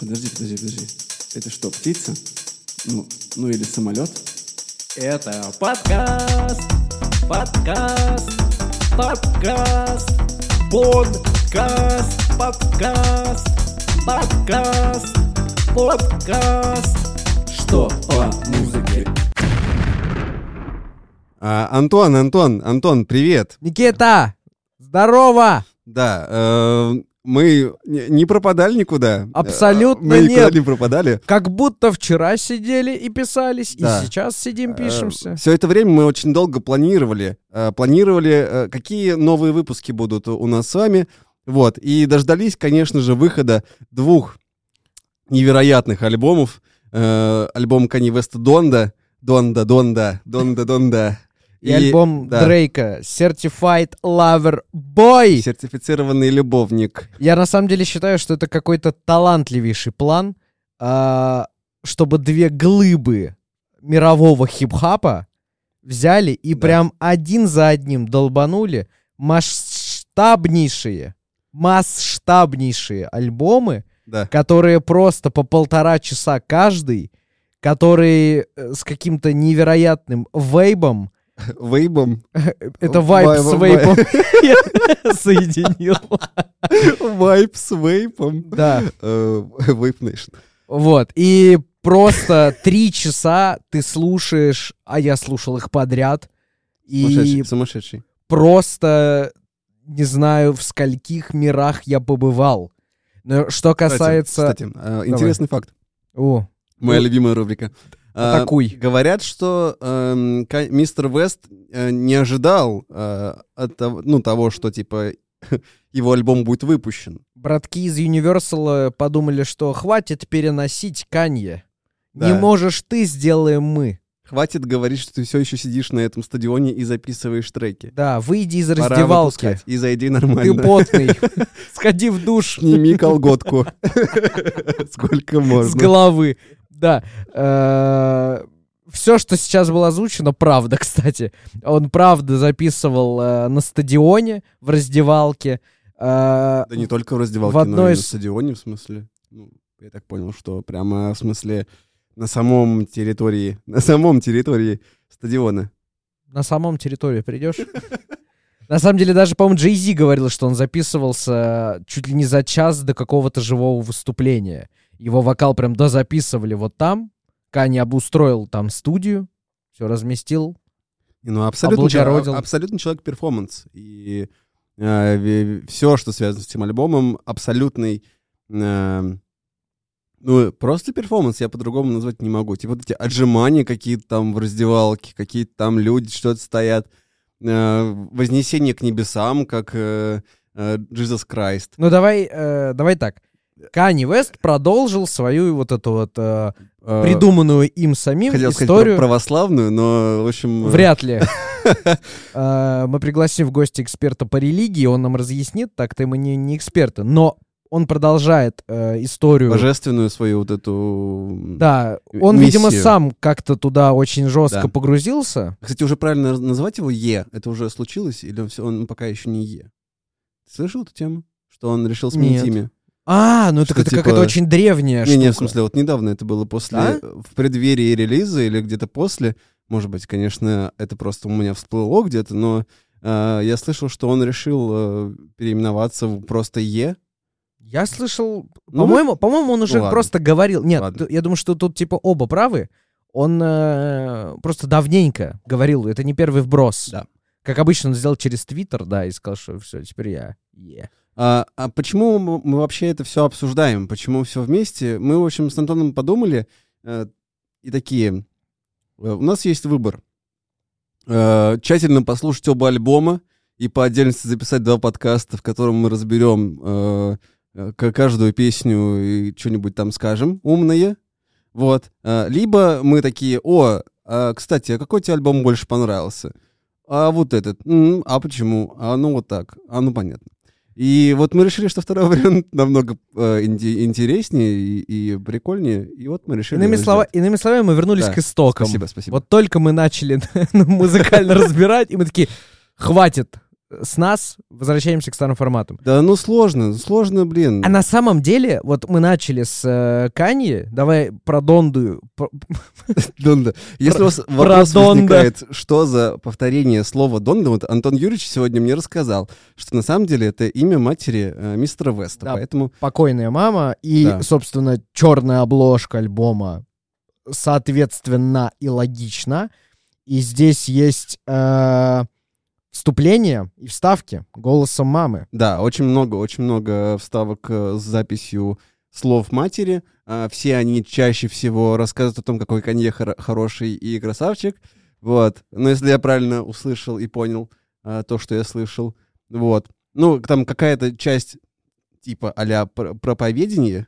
Подожди, подожди, подожди. Это что, птица? Ну, ну или самолет? Это подкаст, подкаст, подкаст, подкаст, подкаст, подкаст, подкаст. Что по музыке? А, Антон, Антон, Антон, привет. Никита, здорово! Да, э, мы не пропадали никуда. Абсолютно Э, Мы никуда нет. не пропадали. Как будто вчера сидели и писались, Да. и сейчас сидим, пишемся. Все это время мы очень долго планировали. э, Планировали, э, какие новые выпуски будут у нас с вами. Вот. И дождались, конечно же, выхода двух невероятных альбомов. Э, Альбом Кани Веста Донда. Донда, Донда, Донда, Донда. И, альбом да, Дрейка Certified Lover Boy. Сертифицированный любовник. Я на самом деле считаю, что это какой-то талантливейший план, а, чтобы две глыбы мирового хип-хапа взяли и Да. прям один за одним долбанули масштабнейшие, масштабнейшие альбомы, Да. которые просто по полтора часа каждый, которые э, с каким-то невероятным вейбом, Вейбом. это вайп с вейпом я соединил. Вайп с вейпом. Да. Э, Вейп Nation. Вот. И просто три часа ты слушаешь, а я слушал их подряд. И Сумасшедший. Сумасшедший. просто не знаю, в скольких мирах я побывал. Но что Кстати, касается... Кстати, э, интересный факт. О, Моя Ну, любимая рубрика. А, атакуй. Говорят, что эм, мистер Вест э, не ожидал э, от ну, того, что типа его альбом будет выпущен. братки из Universal э, подумали, что хватит переносить Канье. Не Да. можешь ты, сделаем мы. Хватит говорить, что ты все еще сидишь на этом стадионе и записываешь треки. Да, выйди из Пора раздевалки. И зайди Ты нормально. потный. Сходи в душ. Сними колготку. Сколько с можно. головы. Да. Все, что сейчас было озвучено, правда, кстати. Он правда записывал э, на стадионе, в раздевалке. Э, Да не только в раздевалке, В но одной и на стадионе, в смысле. Ну, я так понял, что прямо в смысле на самом территории, на самом территории стадиона. На самом территории придешь? На самом деле, даже, по-моему, Джей Зи говорил, что он записывался чуть ли не за час до какого-то живого выступления. Его вокал прям дозаписывали вот там. Канье обустроил там студию, все разместил. Ну, абсолютно, Облагородил. абсолютно человек перформанс. И все, что связано с этим альбомом, абсолютный... э, ну, просто перформанс, я по-другому назвать не могу. Типа вот эти отжимания какие-то там в раздевалке, какие-то там люди что-то стоят. э, вознесение к небесам, как э, э, Jesus Christ. Ну, давай, э, давай так. Кани Вест продолжил свою вот эту вот э, Э, придуманную им самим Хотел сказать историю. про- православную, но, в общем... э, Вряд ли. Э, Мы пригласим в гости эксперта по религии, он нам разъяснит, так-то мы не, не эксперты, но он продолжает э, историю. Божественную свою вот эту... Да, он, видимо, миссию. сам как-то туда очень жестко Да. погрузился. Кстати, уже правильно называть его Е? Это уже случилось? Или он, он пока еще не Е? Ты слышал эту тему? Что он решил сменить Нет. имя? А, ну Что, это типа- какая-то очень древняя Не, не, в штука. смысле, вот недавно это было после, Да? в преддверии релиза или где-то после. Может быть, конечно, это просто у меня всплыло где-то, но э, я слышал, что он решил э, переименоваться в просто Е. Я слышал, Ну, по-моему, по-моему, он уже ладно. просто говорил. Нет, Ладно. я думаю, что тут типа оба правы. Он э, просто давненько говорил, это не первый вброс. Да. Как обычно, он сделал через Твиттер, да, и сказал, что все, теперь я. е». А, а почему мы вообще это все обсуждаем? Почему все вместе? Мы, в общем, с Антоном подумали э, и такие. э, у нас есть выбор. Э, тщательно послушать оба альбома и по отдельности записать два подкаста, в котором мы разберем э, э, каждую песню и что-нибудь там скажем умное. Вот. Э, либо мы такие, о, а, кстати, а какой тебе альбом больше понравился? А вот этот. М, а почему? А ну вот так. А ну понятно. И вот мы решили, что второй вариант намного э, интереснее и, и прикольнее. И вот мы решили... Иными, слова, иными словами, мы вернулись Да, к истокам. Спасибо, спасибо. Вот только мы начали музыкально разбирать, и мы такие, хватит, с нас возвращаемся к старым форматам. Да ну сложно, сложно, блин. А на самом деле, вот мы начали с э, Канье, давай про Донду. Донда. Если у вас вопрос возникает, что за повторение слова Донда, вот Антон Юрьевич сегодня мне рассказал, что на самом деле это имя матери э, мистера Веста. Поэтому Покойная мама и, собственно, черная обложка альбома, соответственно, и логично. И здесь есть э, вступление и вставки голосом мамы. Да, очень много, очень много вставок э, с записью слов матери. А, Все они чаще всего рассказывают о том, какой Канье хор- хороший и красавчик. Вот. Но если я правильно услышал и понял а, то, что я слышал. Вот. Ну, там какая-то часть типа а-ля пр- проповедение.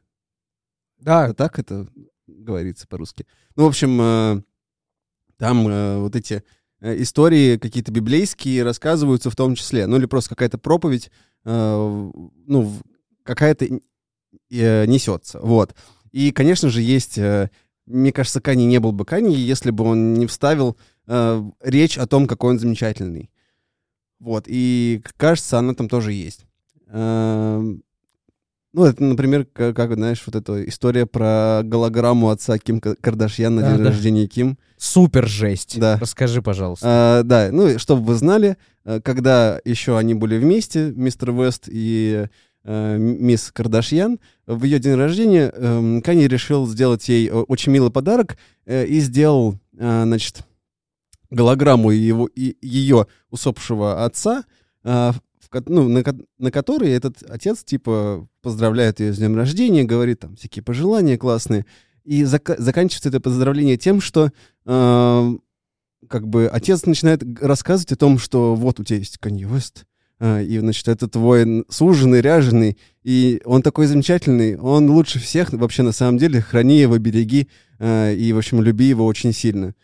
Да, Так это говорится по-русски. Ну, в общем, э, там э, вот эти истории какие-то библейские рассказываются в том числе. Ну, или просто какая-то проповедь, э, ну, какая-то э, несется. Вот. И, конечно же, есть... э, мне кажется, Кани не был бы Кани, если бы он не вставил э, речь о том, какой он замечательный. Вот. И, кажется, она там тоже есть. Эм, ну, это, например, как, как, знаешь, вот эта история про голограмму отца Ким Ка- Кардашьян на Да, день да. рождения Ким. Супер жесть. Да. Расскажи, пожалуйста. А, да, ну, чтобы вы знали, э, когда еще они были вместе, мистер Вест и э, мисс Кардашьян, в ее день рождения эм, Канье решил сделать ей э, очень милый подарок э, и сделал, э, значит, голограмму его, и, ее усопшего отца, э, в ну, на, на которой этот отец, типа, поздравляет ее с днем рождения, говорит там всякие пожелания классные. И зака- заканчивается это поздравление тем, что э, как бы отец начинает рассказывать о том, что вот у тебя есть Канье Уэст, э, и, значит, это твой суженый, ряженый, и он такой замечательный, он лучше всех вообще на самом деле, храни его, береги, э, и, в общем, люби его очень сильно.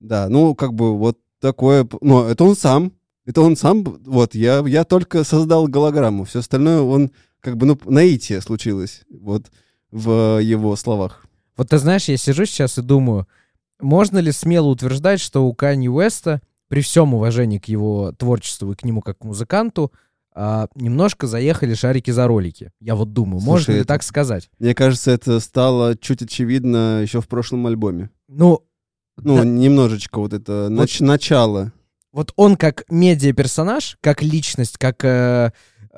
Да, ну, как бы вот такое, ну, это он сам, это он сам, вот, я, я только создал голограмму, все остальное он, как бы, ну, наитие случилось, вот, в его словах. Вот ты знаешь, я сижу сейчас и думаю, можно ли смело утверждать, что у Канье Уэста, при всем уважении к его творчеству и к нему как к музыканту, а, немножко заехали шарики за ролики. Я вот думаю, можно Слушай, ли это- так сказать? Мне кажется, это стало чуть очевидно еще в прошлом альбоме. Ну, Ну, Да. немножечко вот это нач- начало. вот он как медиа-персонаж, как личность, как э,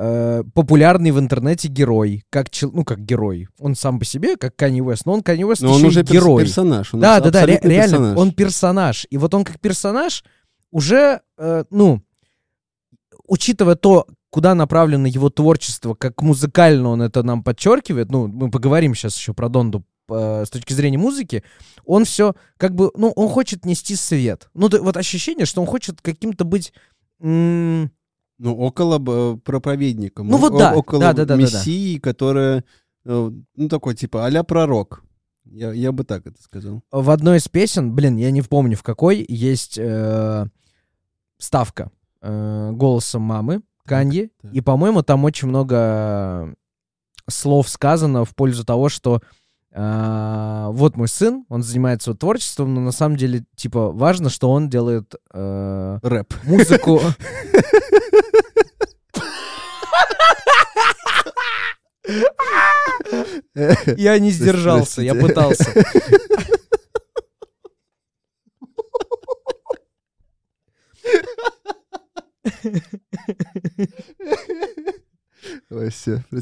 э, популярный в интернете герой, как, чел- ну, как герой. Он сам по себе, как Канье Уэст, но он Канье Уэст Но он уже герой. персонаж. он Да, да, да, ре- реально, персонаж. он персонаж. И вот он как персонаж уже, э, ну, учитывая то, куда направлено его творчество, как музыкально он это нам подчеркивает, ну, мы поговорим сейчас еще про Донду э, с точки зрения музыки, он все как бы, ну, он хочет нести свет. Ну, да, вот ощущение, что он хочет каким-то быть... м, Ну, около б- проповедника. Ну вот да, Около да-да-да-да-да. мессии, которая, э, ну, такой, типа, а-ля пророк. Я, я бы так это сказал. в одной из песен, блин, я не помню в какой, есть э, ставка э, голосом мамы Канье, так. и, по-моему, там очень много слов сказано в пользу того, что э, вот мой сын, он занимается вот творчеством, но на самом деле, типа, важно, что он делает э, Рэп. музыку... Я не сдержался, я пытался.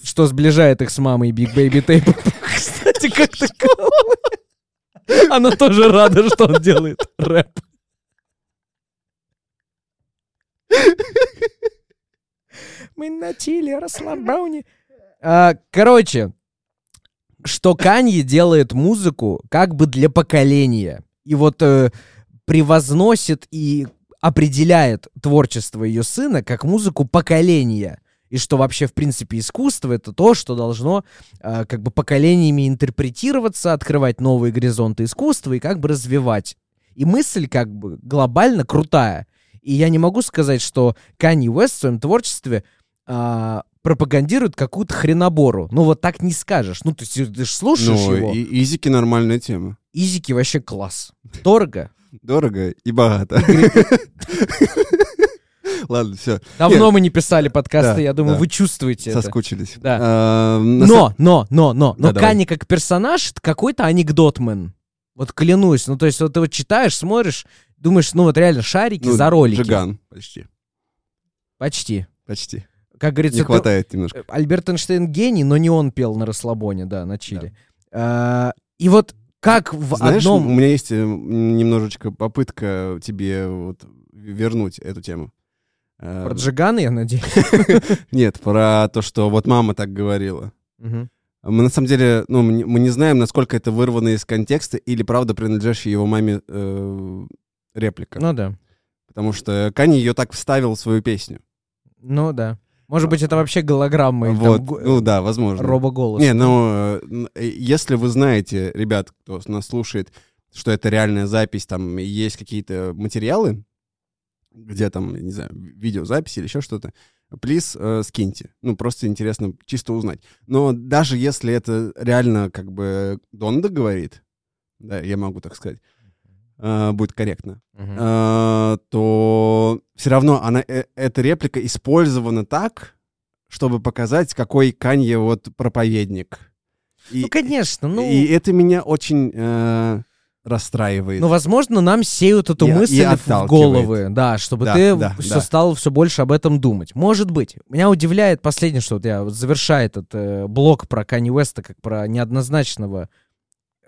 Что сближает их с мамой Big Baby Tape. Кстати, как таковое. Она тоже рада, что он делает рэп. Мы на чили, расслабоне. А, Короче, что Канье делает музыку как бы для поколения. И вот э, превозносит и определяет творчество ее сына как музыку поколения. И что вообще, в принципе, искусство — это то, что должно э, как бы поколениями интерпретироваться, открывать новые горизонты искусства и как бы развивать. И мысль как бы глобально крутая. И я не могу сказать, что Канье Уэст в своем творчестве а, пропагандирует какую-то хренобору. Ну вот так не скажешь. Ну, то есть ты же слушаешь Ну, его. и- изики нормальная тема. Изики вообще класс. Дорого. Дорого и богато. Ладно, все. Давно мы не писали подкасты, Да, я думаю, да. вы чувствуете это. Соскучились. Да. А, Но, но, но, но, но Да. Кани как персонаж какой-то анекдотмен. Вот клянусь. Ну, то есть, вот ты вот читаешь, смотришь, думаешь, ну вот реально шарики Ну, за ролики. Джиган. Почти. Почти. Почти. Как говорится, Не ты- хватает немножко. Э, Альберт Эйнштейн гений, но не он пел на расслабоне, да, на чили. А, и вот как в Знаешь, одном... у меня есть э, немножечко попытка тебе вот вернуть эту тему. Э, Про Джигана, я надеюсь. Нет, про то, что вот мама так говорила. Мы на самом деле, ну, мы не- знаем, насколько это вырвано из контекста или правда принадлежащая его маме э, реплика. Ну да. Потому что Кани ее так вставил в свою песню. Ну да. Может быть, это вообще голограмма там вот, го- ну да, возможно. робоголос. Не, ну, э, если вы знаете, ребят, кто нас слушает, что это реальная запись, там есть какие-то материалы, где там, не знаю, видеозапись или еще что-то, плиз, э, скиньте. Ну, просто интересно чисто узнать. Но даже если это реально как бы Донда говорит, да, я могу так сказать, э, будет корректно, Мгм. э, то все равно она, э, эта реплика использована так, чтобы показать, какой Канье вот проповедник. И, Ну, конечно, ну... и это меня очень э, расстраивает. Ну, возможно, нам сеют эту И- и мысль в отталкивает. головы, да, чтобы Да, ты да, все да. стал все больше об этом думать. Может быть. Меня удивляет последнее, что вот я вот завершаю этот э, блок про Канни Уэста как про неоднозначного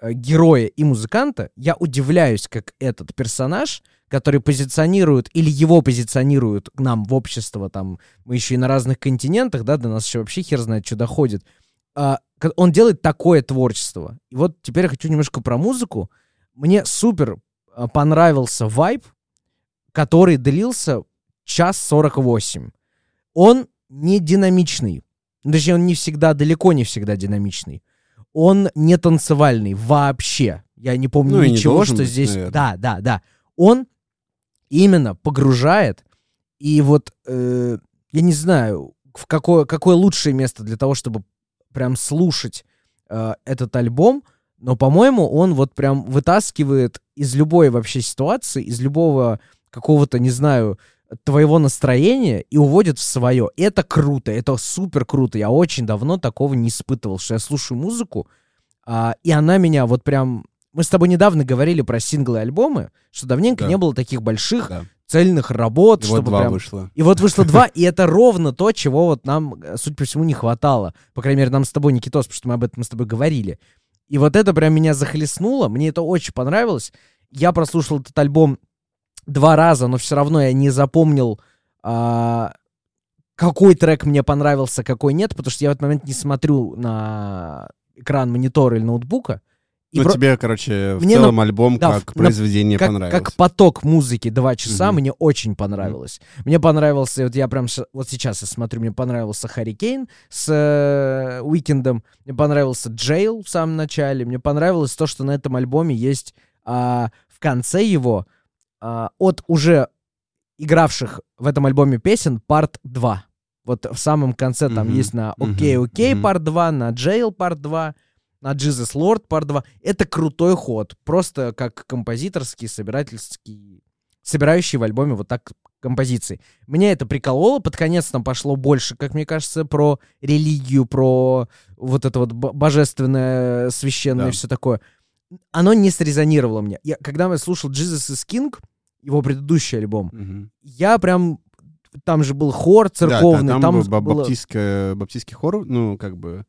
э, героя и музыканта. Я удивляюсь, как этот персонаж, который позиционирует, или его позиционируют к нам в общество, там, мы еще и на разных континентах, да, до нас еще вообще хер знает, что доходит. Ка- он делает такое творчество. И вот теперь я хочу немножко про музыку. Мне супер а, понравился вайб, который длился час 48. Он не динамичный. Ну, Точнее, он не всегда, далеко не всегда динамичный. Он не танцевальный вообще. Я не помню Ну и не ничего, должен что здесь... наверное. Да, да, да. Он именно погружает. И вот, э, я не знаю, в какое, какое лучшее место для того, чтобы прям слушать э, этот альбом, но, по-моему, он вот прям вытаскивает из любой вообще ситуации, из любого какого-то, не знаю, твоего настроения и уводит в свое. Это круто, это супер круто. Я очень давно такого не испытывал, что я слушаю музыку, а, и она меня вот прям... Мы с тобой недавно говорили про синглы и альбомы, что давненько Да. не было таких больших Да. цельных работ, И вот чтобы два прям... вышло. И вот вышло два, и это ровно то, чего вот нам, э, судя по всему, не хватало. По крайней мере, нам с тобой, Никитос, потому что мы об этом с тобой говорили. И вот это прям меня захлестнуло, мне это очень понравилось. Я прослушал этот альбом два раза, но все равно я не запомнил, а, какой трек мне понравился, какой нет, потому что я в этот момент не смотрю на экран монитора или ноутбука. И Ну, про- тебе, короче, в Мне целом альбом да, как на- произведение как, понравился. как поток музыки два часа Мгм. мне очень понравилось. Мне понравился, вот я прям вот сейчас я смотрю, мне понравился Харрикейн с э, Уикендом, мне понравился Джейл в самом начале, мне понравилось то, что на этом альбоме есть а, в конце его а, от уже игравших в этом альбоме песен парт 2. Вот в самом конце там Мгм. есть на. Окей, Окей парт 2, на Джейл парт 2, на Jesus Lord парт 2. Это крутой ход. Просто как композиторский, собирательский, собирающий в альбоме вот так композиции. Меня это прикололо. Под конец там пошло больше, как мне кажется, про религию, про вот это вот божественное, священное Да. все такое. Оно не срезонировало мне. Я, когда я слушал Jesus is King, его предыдущий альбом, Мгм. я прям... Там же был хор Да, церковный, та- там, был ба- было- баптистское- баптистский хор, ну, как бы...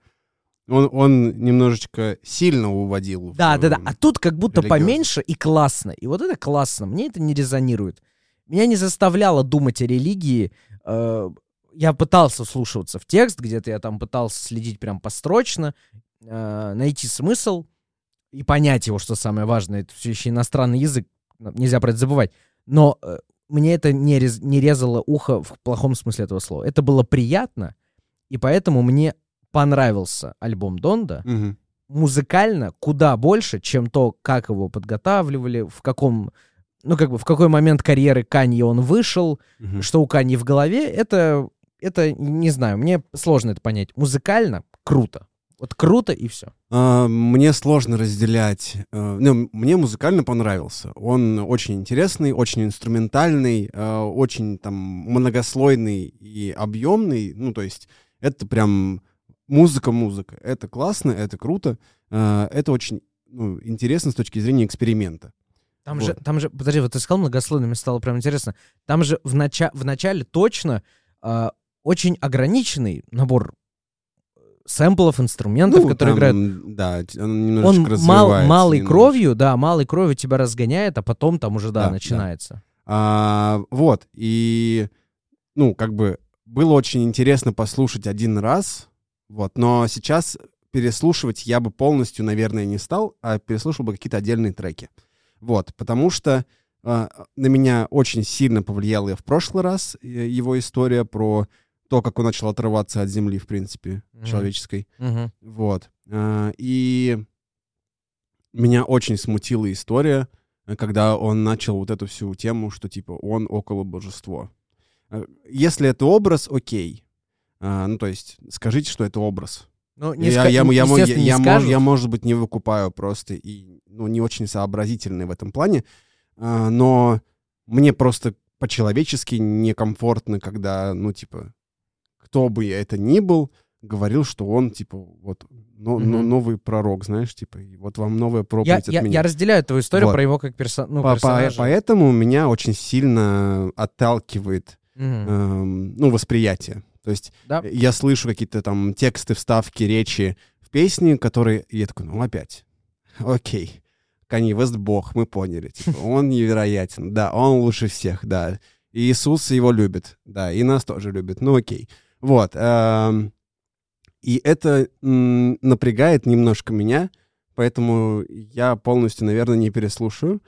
Он, он немножечко сильно уводил. в, Да, да, да. эм, А тут как будто религиозно. поменьше и классно. И вот это классно. Мне это не резонирует. Меня не заставляло думать о религии. Э, Я пытался вслушиваться в текст, где-то я там пытался следить прям построчно, э, найти смысл и понять его, что самое важное. Это все еще иностранный язык, нельзя про это забывать. Но э, мне это не, рез- не резало ухо в плохом смысле этого слова. Это было приятно, и поэтому мне понравился альбом Донда Мгм. музыкально куда больше, чем то, как его подготавливали, в каком, ну, как бы, в какой момент карьеры Канье он вышел, Мгм. что у Канье в голове, это, это, не знаю, мне сложно это понять. Музыкально круто. Вот круто и все. А, Мне сложно разделять. э, Ну, мне музыкально понравился. Он очень интересный, очень инструментальный, э, очень там многослойный и объемный. Ну, то есть это прям музыка-музыка. Это классно, это круто. э, Это очень ну, интересно с точки зрения эксперимента. Там Вот. же, там же, подожди, вот ты сказал многослойно, мне стало прям интересно. Там же в, нача- в начале точно а, очень ограниченный набор э, сэмплов, инструментов, Ну, которые там, играют. Да, он Он мал- малой немножечко. кровью, да, малой кровью тебя разгоняет, а потом там уже, да, Да, да. начинается. А, вот, и, ну, как бы, было очень интересно послушать один раз, вот, но сейчас переслушивать я бы полностью, наверное, не стал, а переслушал бы какие-то отдельные треки. Вот, потому что а, на меня очень сильно повлияла в прошлый раз э, его история про то, как он начал отрываться от земли, в принципе, Мгм. человеческой. Мгм. Вот. А, И меня очень смутила история, э, когда он начал вот эту всю тему, что типа он около божество. Э, Если это образ, окей. А, Ну, то есть, скажите, что это образ. Ну, не я, ска- я, я, я, я, мож- я, может быть, не выкупаю просто и ну, не очень сообразительный в этом плане, а, но мне просто по-человечески некомфортно, когда, ну, типа, кто бы это ни был, говорил, что он, типа, вот, но, но- Мгм. новый пророк, знаешь, типа, и вот вам новая Я, проповедь от я, меня. я разделяю твою историю Вот. про его как перса- ну, По- по- персонажа. поэтому меня очень сильно отталкивает, Мгм. эм, ну, восприятие. То есть Да. я слышу какие-то там тексты, вставки, речи в песне, которые... И я такой, ну, опять. Окей. Канье Вест бог, мы поняли. Типа, он невероятен. Да, он лучше всех, да. И Иисус его любит. Да, и нас тоже любит. Ну, окей. Вот. эм, И это напрягает немножко меня, поэтому я полностью, наверное, не переслушаю.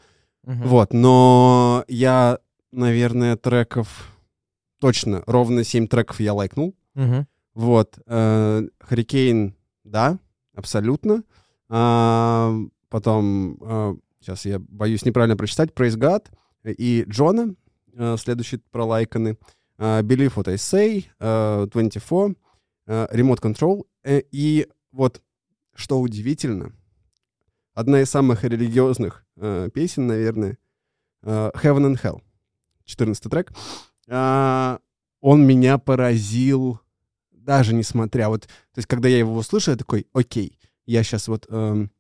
Мгм. Вот, но я, наверное, треков... Точно, ровно 7 треков я лайкнул. Мгм. Вот. э, Hurricane, да, абсолютно. А, потом, сейчас я боюсь неправильно прочитать, Praise God и Джона, э, следующий пролайканы. А, Believe What I Say, э, 24, э, Remote Control. э, И вот, что удивительно, одна из самых религиозных э, песен, наверное, э, Heaven and Hell, 14 трек. А, Он меня поразил даже несмотря вот, то есть, когда я его услышал, я такой, окей, я сейчас вот эм,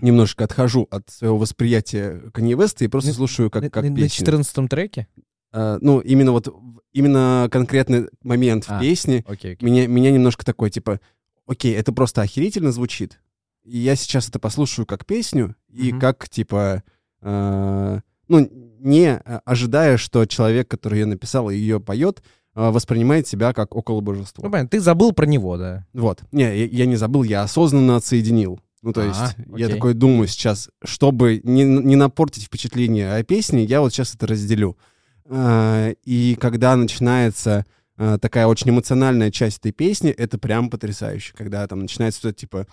немножко отхожу от своего восприятия Kanye West и просто На- слушаю как, на, как на- на песню. 14 треке? А, ну, именно вот, в- именно конкретный момент в А. песне Окей, окей. меня, меня немножко такой, типа, окей, это просто охерительно звучит, и я сейчас это послушаю как песню, и Мгм. как, типа, э, ну, не э, ожидая, что человек, который ее написал и ее поет, э, воспринимает себя как около божества. Ну, понятно, ты забыл про него, да. Вот. Не, я, я не забыл, я осознанно отсоединил. Ну, то А, есть, я окей. такой думаю сейчас, чтобы не, не напортить впечатление о песне, я вот сейчас это разделю. А, И когда начинается такая очень эмоциональная часть этой песни, это прям потрясающе. Когда там начинается что-то типа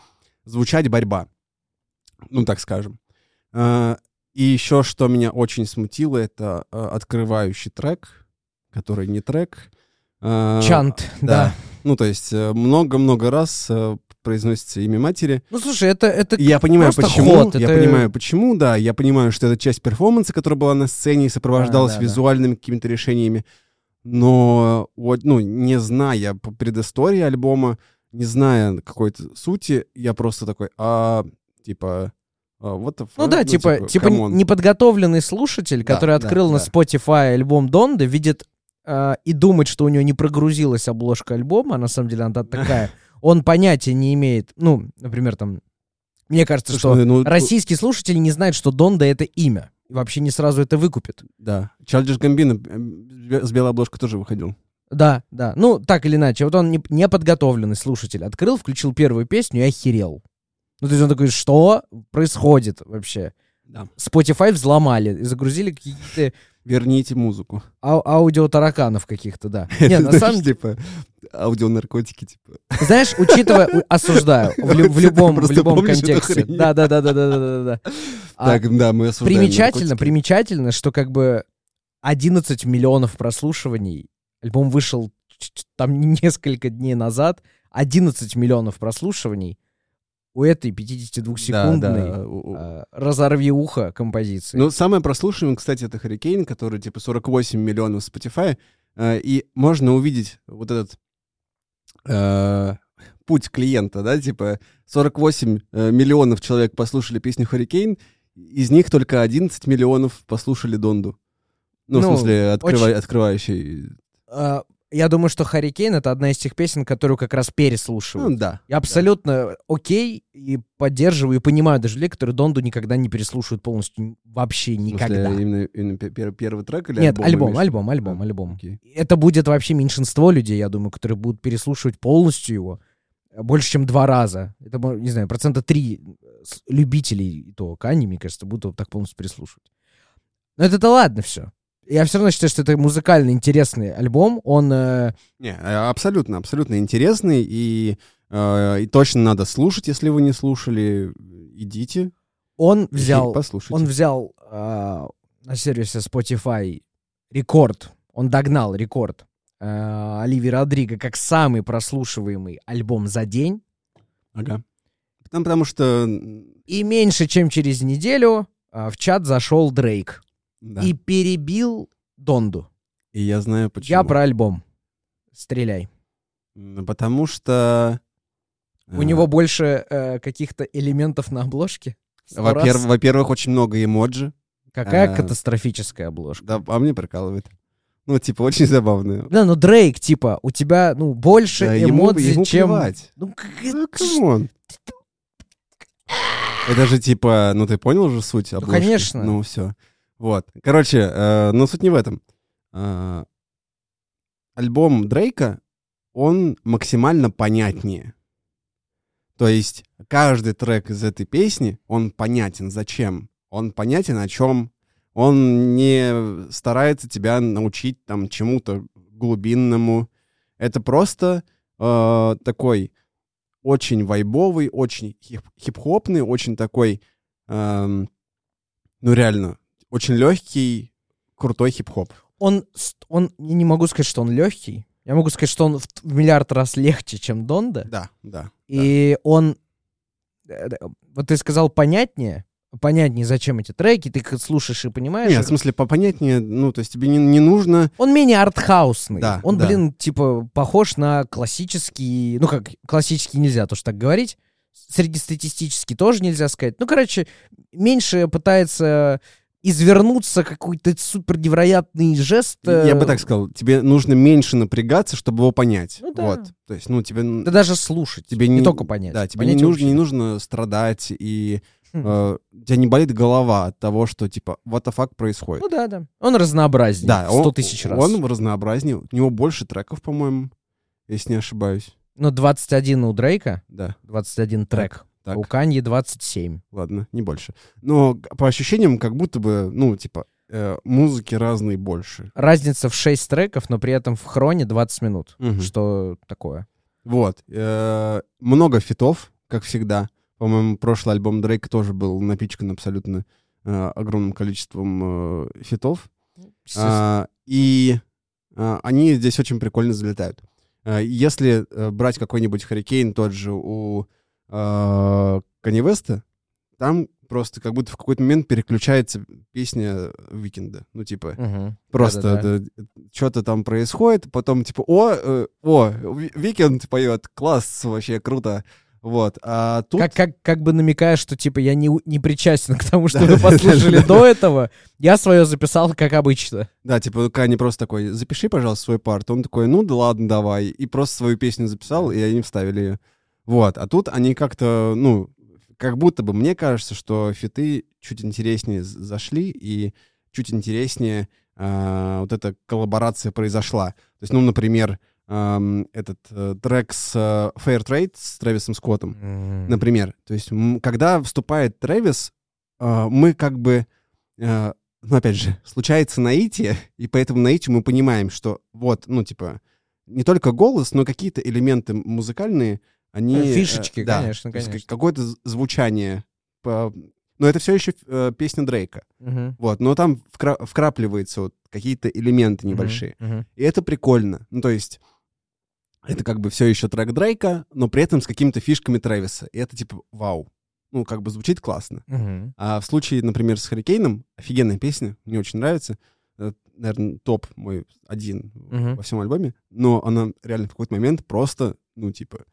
звучать борьба. Ну, так скажем. А, И еще, что меня очень смутило, это а, открывающий трек, который не трек. А, Чант, да. ну, то есть э, много-много раз э, произносится имя матери. Ну, слушай, это... это я понимаю, почему. ход, Я это- понимаю, почему, да. Я понимаю, что это часть перформанса, которая была на сцене и сопровождалась Да, да, да. визуальными какими-то решениями. Но, вот, ну, не зная по предыстории альбома, не зная какой-то сути, я просто такой, а, типа, а, the Ну fuck? да, типа, типа come on. неподготовленный слушатель, Да, который да, открыл на да. Spotify альбом Донда, видит а, и думает, что у него не прогрузилась обложка альбома, а на самом деле она такая. Он понятия не имеет, ну, например, там, мне кажется, Слушай, что ну, ну, российский слушатель не знает, что Донда — это имя. И вообще не сразу это выкупит. Да. Чарльдж Гамбино э, с белой обложкой тоже выходил. Да, да. Ну, так или иначе, вот он не- неподготовленный слушатель открыл, включил первую песню и охерел. Ну, то есть он такой, что происходит вообще? Да. Spotify взломали и загрузили какие-то Верните музыку. ау- аудиотараканов каких-то, да. Не, на самом деле, типа, аудионаркотики, типа. знаешь, учитывая, осуждаю, в, лю- в любом, в любом контексте. Да, да, да, да, да, да, да. А Так, да, мы осуждаем примечательно, наркотики. примечательно, что как бы 11 миллионов прослушиваний. Альбом вышел там несколько дней назад, 11 миллионов прослушиваний у этой 52-секундной Да, да, э, разорви ухо композиции. Ну, самое прослушиваемое, кстати, это Hurricane, который типа 48 миллионов в Spotify. э, и можно увидеть вот этот э, путь клиента, да, типа 48 э, миллионов человек послушали песню Hurricane, из них только 11 миллионов послушали Донду. Ну, Ну, в смысле, открыва- очень- открывающий. Э, я думаю, что Харикейн это одна из тех песен, которую как раз переслушивают. Ну, да. Я абсолютно окей и поддерживаю и понимаю даже людей, которые Донду никогда не переслушают полностью вообще В смысле, никогда. именно, именно пе- пер- первый трек или Нет, альбом, имеешь? альбом, альбом, А, альбом. окей. Это будет вообще меньшинство людей, я думаю, которые будут переслушивать полностью его э, больше, чем два раза. Это, не знаю, процента три э, любителей и то Кани, мне кажется, будут так полностью переслушивать. Но это-то ладно все. Я все равно считаю, что это музыкально интересный альбом. Он э, Не, э, абсолютно, абсолютно интересный, и, э, и точно надо слушать, если вы не слушали, идите он взял послушайте. Он взял а, на сервисе Spotify рекорд, он догнал рекорд а, Оливии Родриго как самый прослушиваемый альбом за день. Ага. Потому, потому что... И меньше чем через неделю а, в чат зашел Дрейк Да. и И... перебил Донду. я знаю почему. Я про альбом. Стреляй. Потому что... У э, него больше э, каких-то элементов на обложке. Сто Во-пер- раз. Во-первых, очень много эмоджи. Какая э, катастрофическая обложка. Да, а мне прикалывает. Ну, типа, очень забавно. Да, ну Дрейк, типа, у тебя, ну, больше Да, ему, эмоций, ему чем... плевать. Ну, как Ну, come on. Это же типа, ну ты понял же суть обложки? конечно. Ну все. Вот. Короче, э, но суть не в этом. Э, альбом Дрейка, он максимально понятнее. То есть каждый трек из этой песни, он понятен. Зачем? Он понятен о чем. Он не старается тебя научить там чему-то глубинному. Это просто э, такой очень вайбовый, очень хип- хип-хопный, очень такой, эм, ну реально, очень легкий, крутой хип-хоп. Он, он, я не могу сказать, что он легкий. Я могу сказать, что он в, в миллиард раз легче, чем Донда. Да, да. И он, э, э, вот ты сказал понятнее, понятнее, зачем эти треки, ты их слушаешь и понимаешь. Нет, их. в смысле, попонятнее, ну, то есть тебе не, не нужно... Он менее артхаусный. Да, он, да. блин, типа, похож на классический, ну как, классический нельзя тоже так говорить. Среднестатистический тоже нельзя сказать. Ну, короче, меньше пытается извернуться какой-то супер невероятный жест. э, Я бы так сказал, тебе нужно меньше напрягаться, чтобы его понять. Ну да. Вот. То есть, ну, тебе... Да даже слушать, тебе не, только понять. Да, тебе Понять не нужно, не нужно страдать, и Хм. э, у тебя не болит голова от того, что, типа, what the fuck происходит. Ну да, да. Он разнообразнее. Да, в 100 он, тысяч раз. он разнообразнее. У него больше треков, по-моему, если не ошибаюсь. Ну, 21 у Дрейка, Да, 21 трек. Так. У Канье 27. ладно, не больше. Но по ощущениям, как будто бы, ну, типа, э, музыки разные больше. Разница в 6 треков, но при этом в хроне 20 минут. Мгм. Что такое? Вот. э, много фитов, как всегда. По-моему, прошлый альбом Дрейка тоже был напичкан абсолютно э, огромным количеством э, фитов. А, и а, они здесь очень прикольно залетают. А, если э, брать какой-нибудь Hurricane, тот же у Kanye West, там просто как будто в какой-то момент переключается песня Викенда. Ну, типа, Мгм. просто Да-да-да. что-то там происходит, потом типа, о, э, о, Ви- Викенд поет, класс, вообще круто. Вот, а тут... Как, как, как бы намекая, что типа я не, не причастен к тому, что Да, вы да, послушали да, да. до этого. Я свое записал, как обычно. Да, типа, Кани просто такой, запиши, пожалуйста, свой парт. Он такой, ну да ладно, давай. И просто свою песню записал, и они вставили ее. Вот, а тут они как-то, ну, как будто бы, мне кажется, что фиты чуть интереснее зашли, и чуть интереснее а, вот эта коллаборация произошла. То есть, ну, например, ам, этот э, трек с э, Fair Trade с Трэвисом Скоттом, например. То есть, когда вступает Трэвис, э, мы как бы, э, ну, опять же, случается наитие, и поэтому наитию мы понимаем, что вот, ну, типа, не только голос, но какие-то элементы музыкальные, они... Э, э, фишечки, да, конечно, конечно. как- Какое-то звучание. по- Но это все еще э, песня Дрейка. Мгм. Вот, но там вкра- вкрапливаются вот какие-то элементы небольшие. Мгм. Мгм. И это прикольно. Ну, то есть это как бы все еще трек Дрейка, но при этом с какими-то фишками Трэвиса. И это типа вау. Ну, как бы звучит классно. Мгм. А в случае, например, с Харикейном, офигенная песня, мне очень нравится. Наверное, топ мой один Мгм. во всем альбоме. Но она реально в какой-то момент просто, ну, типа,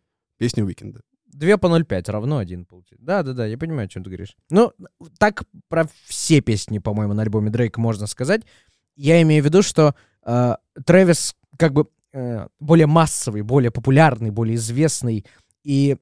песня Уикенда. 2 по 0,5 равно 1 получится. Да-да-да, я понимаю, о чем ты говоришь. Ну, так про все песни, по-моему, на альбоме Дрейка можно сказать. Я имею в виду, что э, Трэвис как бы э, более массовый, более популярный, более известный. И,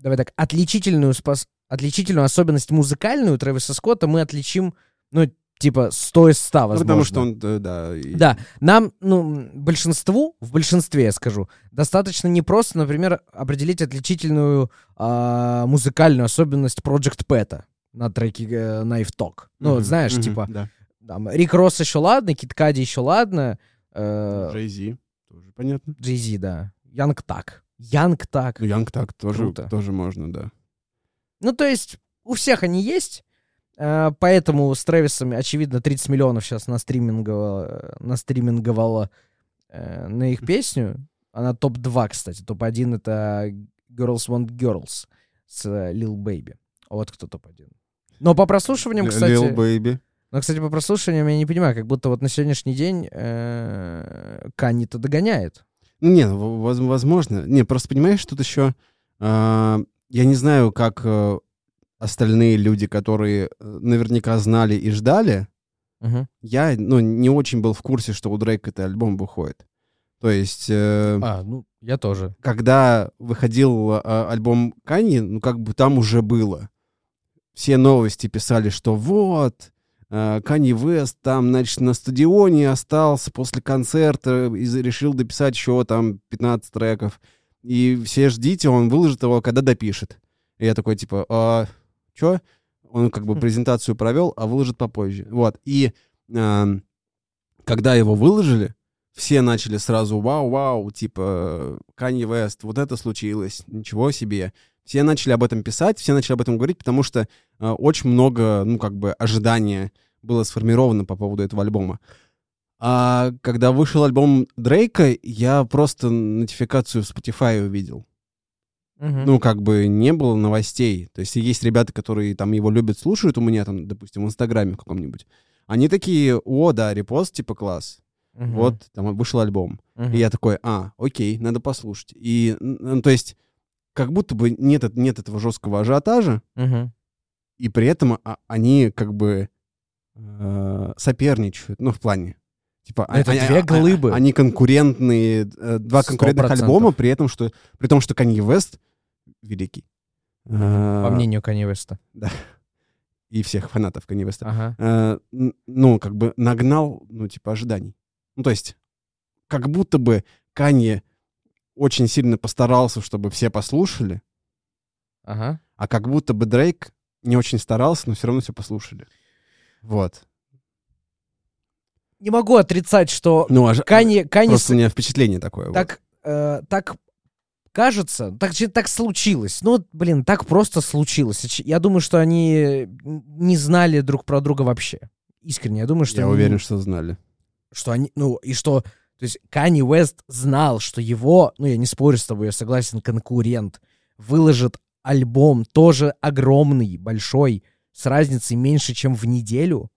давай так, отличительную, спос- отличительную особенность музыкальную Трэвиса Скотта мы отличим, ну, типа, 100 из 100, Ну, возможно. потому что он, да, да. и- Да, нам, ну, большинству, в большинстве, я скажу, достаточно не просто, например, определить отличительную а, музыкальную особенность Project Pet на треке э, Knife Talk. Ну, вот Мгм, знаешь, мгм, типа, Да. там, Рик Росс еще ладно, Кит Кади еще ладно, э, Джей Зи, тоже понятно. Z, да, Янг Так. Янг Так. Ну, Янг так тоже, Круто. тоже можно, да. Ну, то есть, у всех они есть, э, поэтому с Трэвисом, очевидно, 30 миллионов сейчас на стриминговало, на стриминговало э, на их песню. Она топ-2, кстати. Топ-1 — это Girls Want Girls с э, Lil Baby. Вот кто топ-1. Но по прослушиваниям, кстати... Lil Baby. Но, кстати, по прослушиваниям я не понимаю, как будто вот на сегодняшний день э, Канни-то догоняет. Ну, Не, ну, воз- возможно. Не, просто понимаешь, тут еще... а, я не знаю, как э, остальные люди, которые э, наверняка знали и ждали, Мгм. я, ну, не очень был в курсе, что у Дрейка это альбом выходит. То есть, э, А, ну, я тоже. когда выходил э, альбом Канье, ну, как бы там уже было. Все новости писали, что вот, Канье Вест там, значит, на стадионе остался после концерта и решил дописать еще там 15 треков. И все ждите, он выложит его, когда допишет. И я такой, типа, а, чё? Он как бы Хм. презентацию провел, а выложит попозже. Вот. И эм, когда его выложили, все начали сразу вау-вау, типа Канье Вест, вот это случилось, ничего себе. Все начали об этом писать, все начали об этом говорить, потому что э, очень много, ну, как бы, ожидания было сформировано по поводу этого альбома. А когда вышел альбом Дрейка, я просто нотификацию в Spotify увидел. Ну, как бы не было новостей. То есть есть ребята, которые там его любят, слушают у меня там, допустим, в Инстаграме в каком-нибудь. Они такие, о, да, репост, типа, класс. Мгм. Вот, там вышел альбом. Мгм. И я такой, а, окей, надо послушать. И, ну, то есть, как будто бы нет, нет этого жесткого ажиотажа, Мгм. и при этом а- они как бы э, соперничают, ну, в плане. Типа, а- Это они- две а- а- глыбы. Они конкурентные, э, два Сто конкурентных процентов. альбома, при этом, что, при том, что Канье Вест великий. По Э, мнению Канье Веста. И всех фанатов Канье Веста. Ага. э, ну, как бы нагнал, ну, типа, ожиданий. Ну, то есть, как будто бы Канье очень сильно постарался, чтобы все послушали, Ага. а как будто бы Дрейк не очень старался, но все равно все послушали. Вот. Не могу отрицать, что Ну, аж... Канье, Канье Просто у меня впечатление такое. вот. так, э, так кажется, так, так случилось. Ну, вот, блин, так просто случилось. Я думаю, что они не знали друг про друга вообще. Искренне, я думаю, что... Я они- уверен, что знали. что они, ну, и что, то есть Канни Уэст знал, что его, ну, я не спорю с тобой, я согласен, конкурент выложит альбом тоже огромный, большой, с разницей меньше, чем в неделю.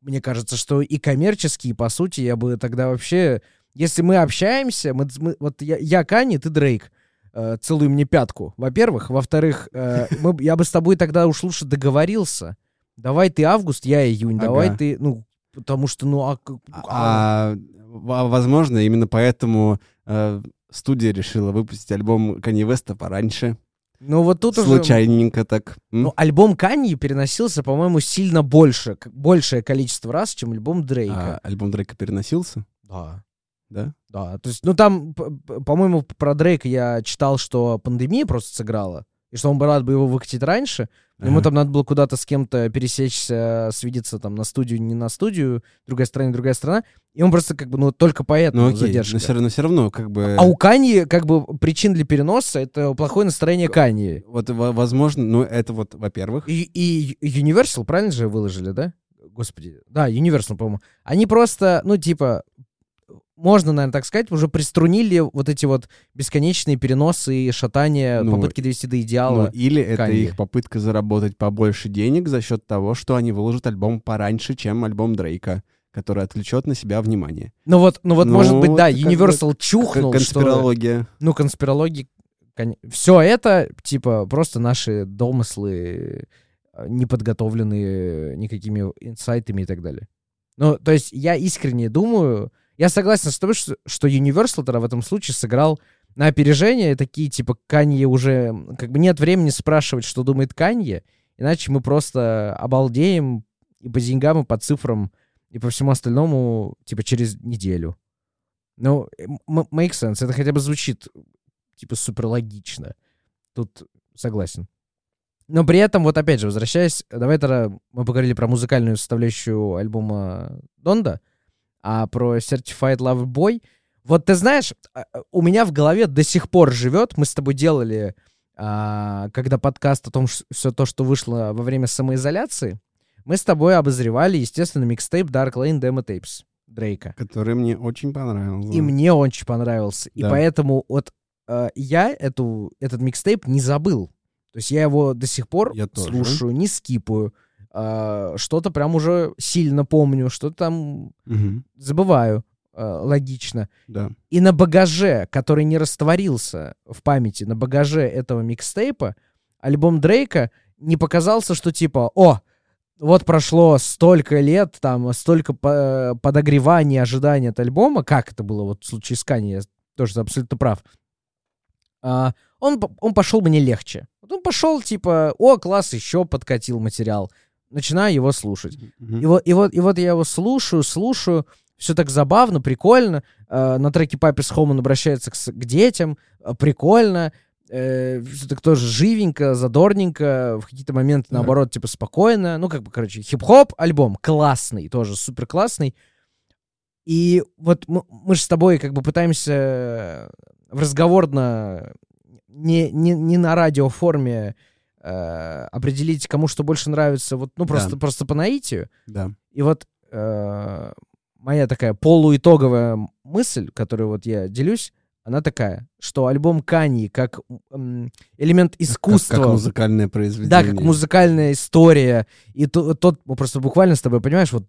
Мне кажется, что и коммерчески, и по сути, я бы тогда вообще... Если мы общаемся, мы, мы- вот я, я Канни, ты Дрейк, э, целуй мне пятку, во-первых. Во-вторых, э, мы я бы с тобой тогда уж лучше договорился. Давай ты август, я июнь, давай Ага. ты, ну, потому что, ну, а... как- А, в- возможно, именно поэтому э, студия решила выпустить альбом Канье Веста пораньше. Ну вот тут уже... Случайненько так. М? Ну, альбом Каньи переносился, по-моему, сильно больше, большее количество раз, чем альбом А Дрейка. альбом Дрейка переносился? Да. Да? Да, то есть, ну там, по-моему, про Дрейка я читал, что пандемия просто сыграла, и что он бы рад бы его выкатить раньше. Ему Ага. там надо было куда-то с кем-то пересечься, свидеться там на студию, не на студию, другая страна, другая страна. И он просто как бы, ну, только поэтому Ну окей, задержка. но все равно, все равно, как бы... А у Каньи, как бы, причин для переноса — это плохое настроение Каньи. Вот, во- возможно, ну, это вот, во-первых. И, и Universal, правильно же выложили, да? Господи. Да, Universal, по-моему. Они просто, ну, типа, можно, наверное, так сказать, уже приструнили вот эти вот бесконечные переносы и шатания, Ну, попытки довести до Ну, идеала. или это Канье. их попытка заработать побольше денег за счет того, что они выложат альбом пораньше, чем альбом Дрейка, который отвлечет на себя внимание. Ну вот, ну вот, Ну, может быть, да, это Universal чухнул, Как что... конспирология. Ну, конспирологии... Все это, типа, просто наши домыслы, э, не подготовленные никакими инсайтами и так далее. Ну, то есть я искренне думаю... Я согласен с тобой, что, что Universal тогда в этом случае сыграл на опережение. Такие, типа, Канье уже... Как бы нет времени спрашивать, что думает Канье, иначе мы просто обалдеем и по деньгам, и по цифрам, и по всему остальному, типа, через неделю. Ну, э, make sense. Это хотя бы звучит, типа, супер логично. Тут согласен. Но при этом, вот опять же, возвращаясь, давай тогда мы поговорили про музыкальную составляющую альбома Донда, а про Certified Lover Boy. Вот ты знаешь, а, а, у меня в голове до сих пор живет, мы с тобой делали, а, когда подкаст о том, все то, что вышло во время самоизоляции, мы с тобой обозревали, естественно, микстейп Dark Lane Demo Tapes Дрейка. Который мне очень понравился. И мне очень понравился. И Да. поэтому вот э, я эту, этот микстейп не забыл. То есть я его до сих пор Я тоже. слушаю, не скипаю. А, что-то прям уже сильно помню, что-то там Мгм. забываю. а, логично. Да. И на багаже, который не растворился в памяти, на багаже этого микстейпа, альбом Дрейка не показался, что типа, о, вот прошло столько лет, там, столько по- подогревания, ожидания от альбома, как это было вот в случае с Канье, я тоже абсолютно прав. А, он, п- он пошел мне легче. Вот он пошел, типа, о, класс, еще подкатил материал. Начинаю его слушать. Мгм. И вот, и вот, и вот я его слушаю, слушаю, все так забавно, прикольно. Э, на треке Папис Home он обращается к, к детям, э, прикольно. все так тоже живенько, задорненько, в какие-то моменты, Так. наоборот, типа спокойно. Ну, как бы, короче, хип-хоп альбом классный, тоже супер классный. И вот мы, мы же с тобой как бы пытаемся в разговорно, не, не, не на радиоформе э, определить, кому что больше нравится, вот, ну, просто, Да. просто по наитию. Да. И вот э, моя такая полуитоговая мысль, которую вот я делюсь, она такая, что альбом Каньи как элемент искусства, Как, как музыкальное произведение. да, как музыкальная история, и то- тот, просто буквально с тобой, понимаешь, вот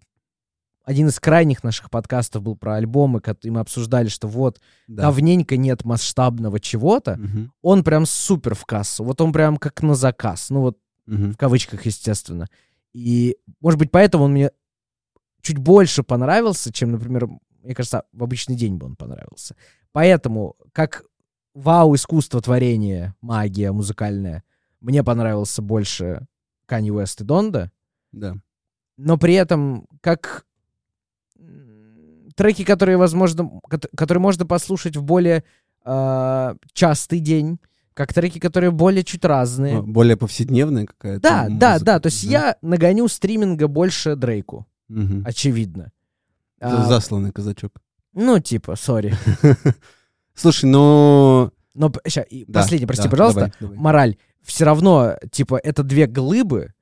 один из крайних наших подкастов был про альбомы, и мы обсуждали, что вот Да. давненько нет масштабного чего-то, Мгм. он прям супер в кассу, вот он прям как на заказ, ну вот Мгм. в кавычках, естественно. И, может быть, поэтому он мне чуть больше понравился, чем, например, мне кажется, в обычный день бы он понравился. Поэтому, как вау, искусство творения, магия музыкальная, мне понравился больше Kanye West и Донда, Да. но при этом, как треки, которые, возможно, кот- которые можно послушать в более а, частый день, как треки, которые более чуть разные. Ну, Более повседневная какая-то Да, да, музыка, да. То есть я нагоню стриминга больше Дрейку, Мгм. очевидно. А, Засланный казачок. ну, типа, сори. Слушай, ну... Но и да, последний, прости, да, пожалуйста. давай, давай. Мораль. Все равно, типа, это две глыбы,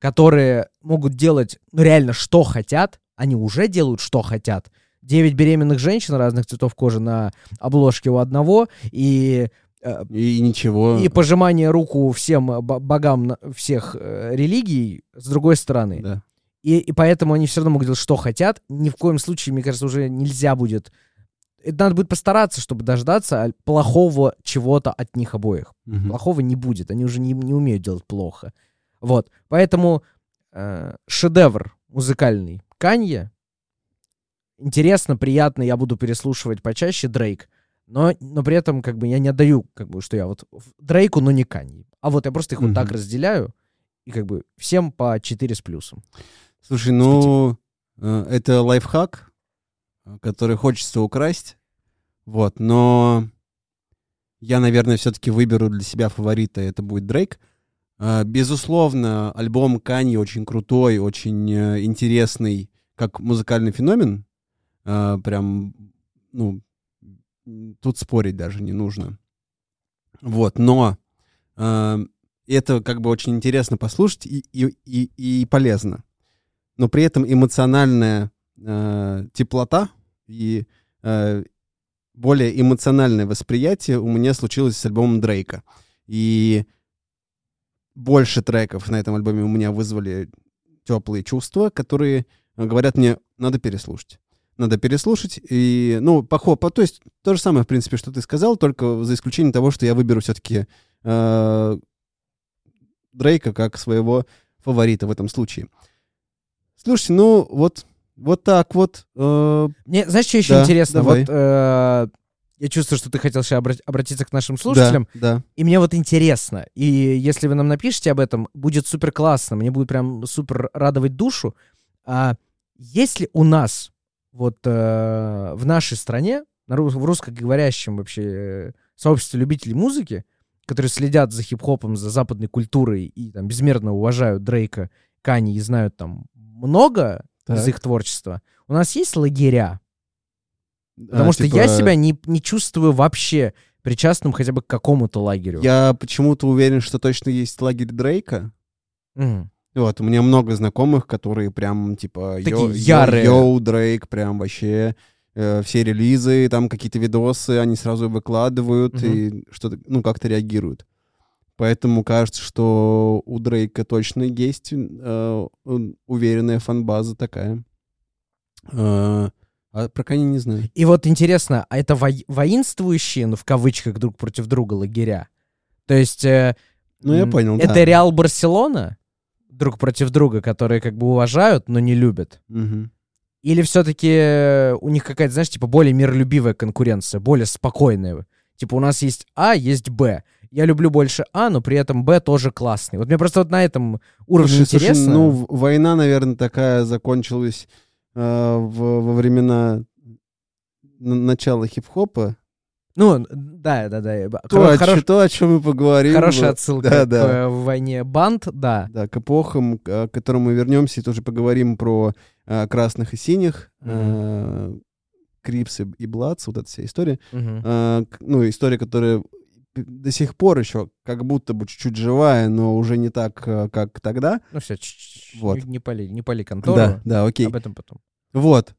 которые могут делать, ну, реально, что хотят. Они уже делают, что хотят. Девять беременных женщин разных цветов кожи на обложке у одного, и э, И ничего. и пожимание руку всем э, бо- богам всех э, религий с другой стороны. Да. И, и поэтому они все равно могут делать, что хотят. Ни в коем случае, мне кажется, уже нельзя будет. Это надо будет постараться, чтобы дождаться плохого чего-то от них обоих. Мгм. Плохого не будет. Они уже не, не умеют делать плохо. Вот. Поэтому э, шедевр музыкальный Канье. Интересно, приятно, я буду переслушивать почаще Дрейк. Но, но при этом, как бы, я не отдаю, как бы, что я вот Дрейку, но не Канье. А вот я просто их вот так разделяю. И как бы всем по 4 с плюсом. Слушай, ну, э, это лайфхак, который хочется украсть. Вот, но я, наверное, все-таки выберу для себя фаворита, это будет Дрейк. Э, Безусловно, альбом Канье очень крутой, очень э, интересный, как музыкальный феномен. Э, Прям, ну, тут спорить даже не нужно. Вот, но э, это как бы очень интересно послушать и, и, и, и полезно. Но при этом эмоциональная э, теплота и э, более эмоциональное восприятие у меня случилось с альбомом Дрейка. И больше треков на этом альбоме у меня вызвали теплые чувства, которые говорят мне, надо переслушать. Надо переслушать. И, ну, по, то есть то же самое, в принципе, что ты сказал, только за исключением того, что я выберу все-таки э, Дрейка как своего фаворита в этом случае. Слушайте, ну, вот, вот так вот. Э, Мне, знаешь, что еще Да, интересно? давай. Вот э, я чувствую, что ты хотел сейчас обра- обратиться к нашим слушателям. да, да. И мне вот интересно, и если вы нам напишите об этом, будет супер классно, мне будет прям супер радовать душу. А есть ли у нас вот э, в нашей стране, на в русскоговорящем вообще э, сообществе любителей музыки, которые следят за хип-хопом, за западной культурой и там безмерно уважают Дрейка, Кани и знают там много из Так. их творчества, у нас есть лагеря? Потому А, что типа, я себя не, не чувствую вообще причастным хотя бы к какому-то лагерю. Я почему-то уверен, что точно есть лагерь Дрейка. Мгм. Вот, у меня много знакомых, которые прям, типа, Такие йо- йо- ярые. йоу, Дрейк, прям вообще э, все релизы, там какие-то видосы, они сразу выкладывают Мгм. и что-то, ну, как-то реагируют. Поэтому кажется, что у Дрейка точно есть э, уверенная фанбаза такая. Э, а про Кани не знаю. И вот интересно, а это во- воинствующие, ну, в кавычках, друг против друга лагеря? То есть... э, Ну, я понял, Это да. Реал Барселона, друг против друга, которые как бы уважают, но не любят? Мгм. Или все-таки у них какая-то, знаешь, типа более миролюбивая конкуренция, более спокойная? Типа у нас есть А, есть Б. Я люблю больше А, но при этом Б тоже классный. Вот мне просто вот на этом уровне Слушай, слушай, интересно. ну, в- война, наверное, такая закончилась э, в- во времена начала хип-хопа. Ну, да, да, да. То, Хоро- о, хорош- то, о чем мы поговорим. Хорошая отсылка Да, к да. э, войне банд, да. Да, к эпохам, к которым мы вернемся, и тоже поговорим про э, красных и синих, Мгм. э, Crips и, и Bloods, вот эта вся история. Э, к- ну, история, которая до сих пор еще как будто бы чуть-чуть живая, но уже не так, как тогда. Ну все, Вот. не, не пали, не пали контору. Да, да, окей. Об этом потом. Вот.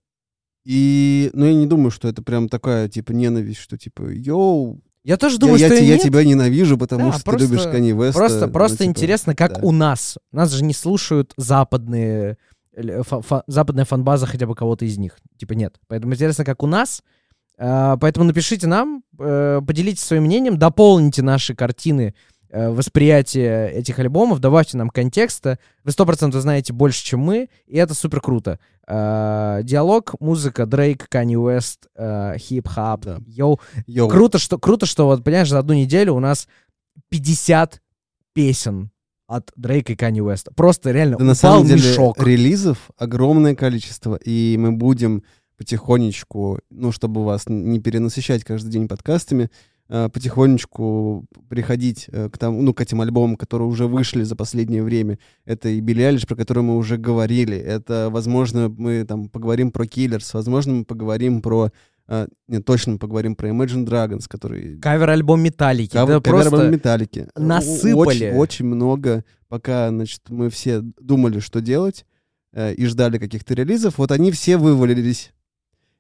И, ну, я не думаю, что это прям такая, типа, ненависть, что, типа, йоу, Я тоже я, думаю, я что и я нет. тебя ненавижу, потому Да, что просто- ты любишь Кани Веста. Просто, ну, просто типа, интересно, как да. у нас. Нас же не слушают западные, э, фа- фа- западная фанбаза хотя бы кого-то из них. Типа нет. Поэтому интересно, как у нас. А, Поэтому напишите нам, э, поделитесь своим мнением, дополните наши картины э, восприятия этих альбомов, добавьте нам контекста. Вы сто процентов знаете больше, чем мы, и это супер круто. А, Диалог, музыка, Дрейк, Kanye West, э, хип-хоп, Да. йоу. Йоу. Круто, что, круто, что вот, понимаешь, за одну неделю у нас 50 песен от Дрейка и Канье Уэста. Просто реально Да на упал самом деле мешок. релизов огромное количество, и мы будем потихонечку, ну, чтобы вас не перенасыщать каждый день подкастами, э, потихонечку приходить э, к тому, ну, к этим альбомам, которые уже вышли за последнее время. Это и Билли Айлиш, про который мы уже говорили. Это, возможно, мы там поговорим про Killers, возможно, мы поговорим про... э, нет, точно мы поговорим про Imagine Dragons, который Кавер-альбом Металлики. Кав- Да кавер-альбом. Металлики. насыпали. Очень, очень много, пока, значит, мы все думали, что делать, э, и ждали каких-то релизов, вот они все вывалились.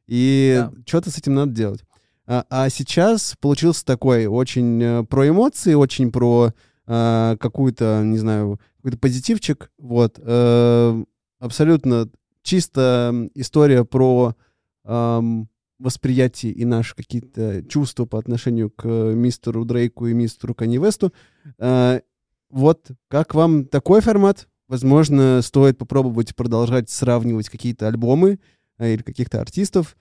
И Да. что-то с этим надо делать. А, а сейчас получился такой очень э, про эмоции, очень про э, какую-то, не знаю, какой-то позитивчик. Вот. Э, абсолютно чисто история про ам, восприятие и наши какие-то чувства по отношению к мистеру Дрейку и мистеру Канни Весту. Э, вот, как вам такой формат? Возможно, стоит попробовать продолжать сравнивать какие-то альбомы э, или каких-то артистов.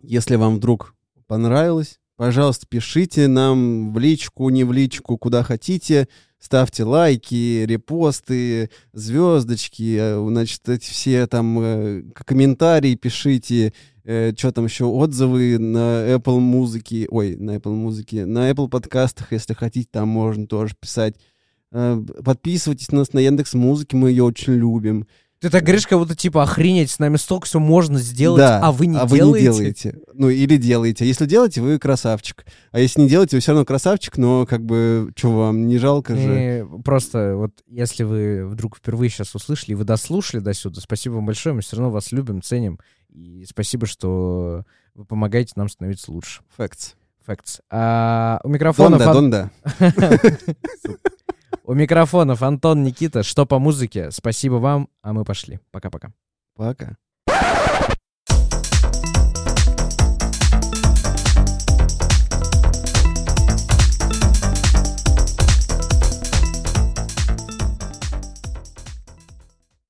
Если вам вдруг понравилось, пожалуйста, пишите нам в личку, не в личку, куда хотите. Ставьте лайки, репосты, звездочки, э, значит, эти все там э, комментарии пишите, что там еще, отзывы на Apple музыки, ой, на Apple музыке, на Apple подкастах, если хотите, там можно тоже писать. Э, Подписывайтесь на нас на Яндекс Музыке, мы ее очень любим. Ты так говоришь, как будто, типа, охренеть, с нами столько все можно сделать, Да, а вы не а вы делаете. не делаете. Ну, или делаете. Если делаете, вы красавчик. А если не делаете, вы все равно красавчик, но как бы, что вам, не жалко же? И просто вот если вы вдруг впервые сейчас услышали, и вы дослушали до сюда, спасибо вам большое, мы все равно вас любим, ценим. И спасибо, что вы помогаете нам становиться лучше. Facts. Facts. А, у микрофонов... Донда, Ан- донда. У микрофонов Антон Никита. Что по музыке? Спасибо вам, а мы пошли. Пока-пока. Пока.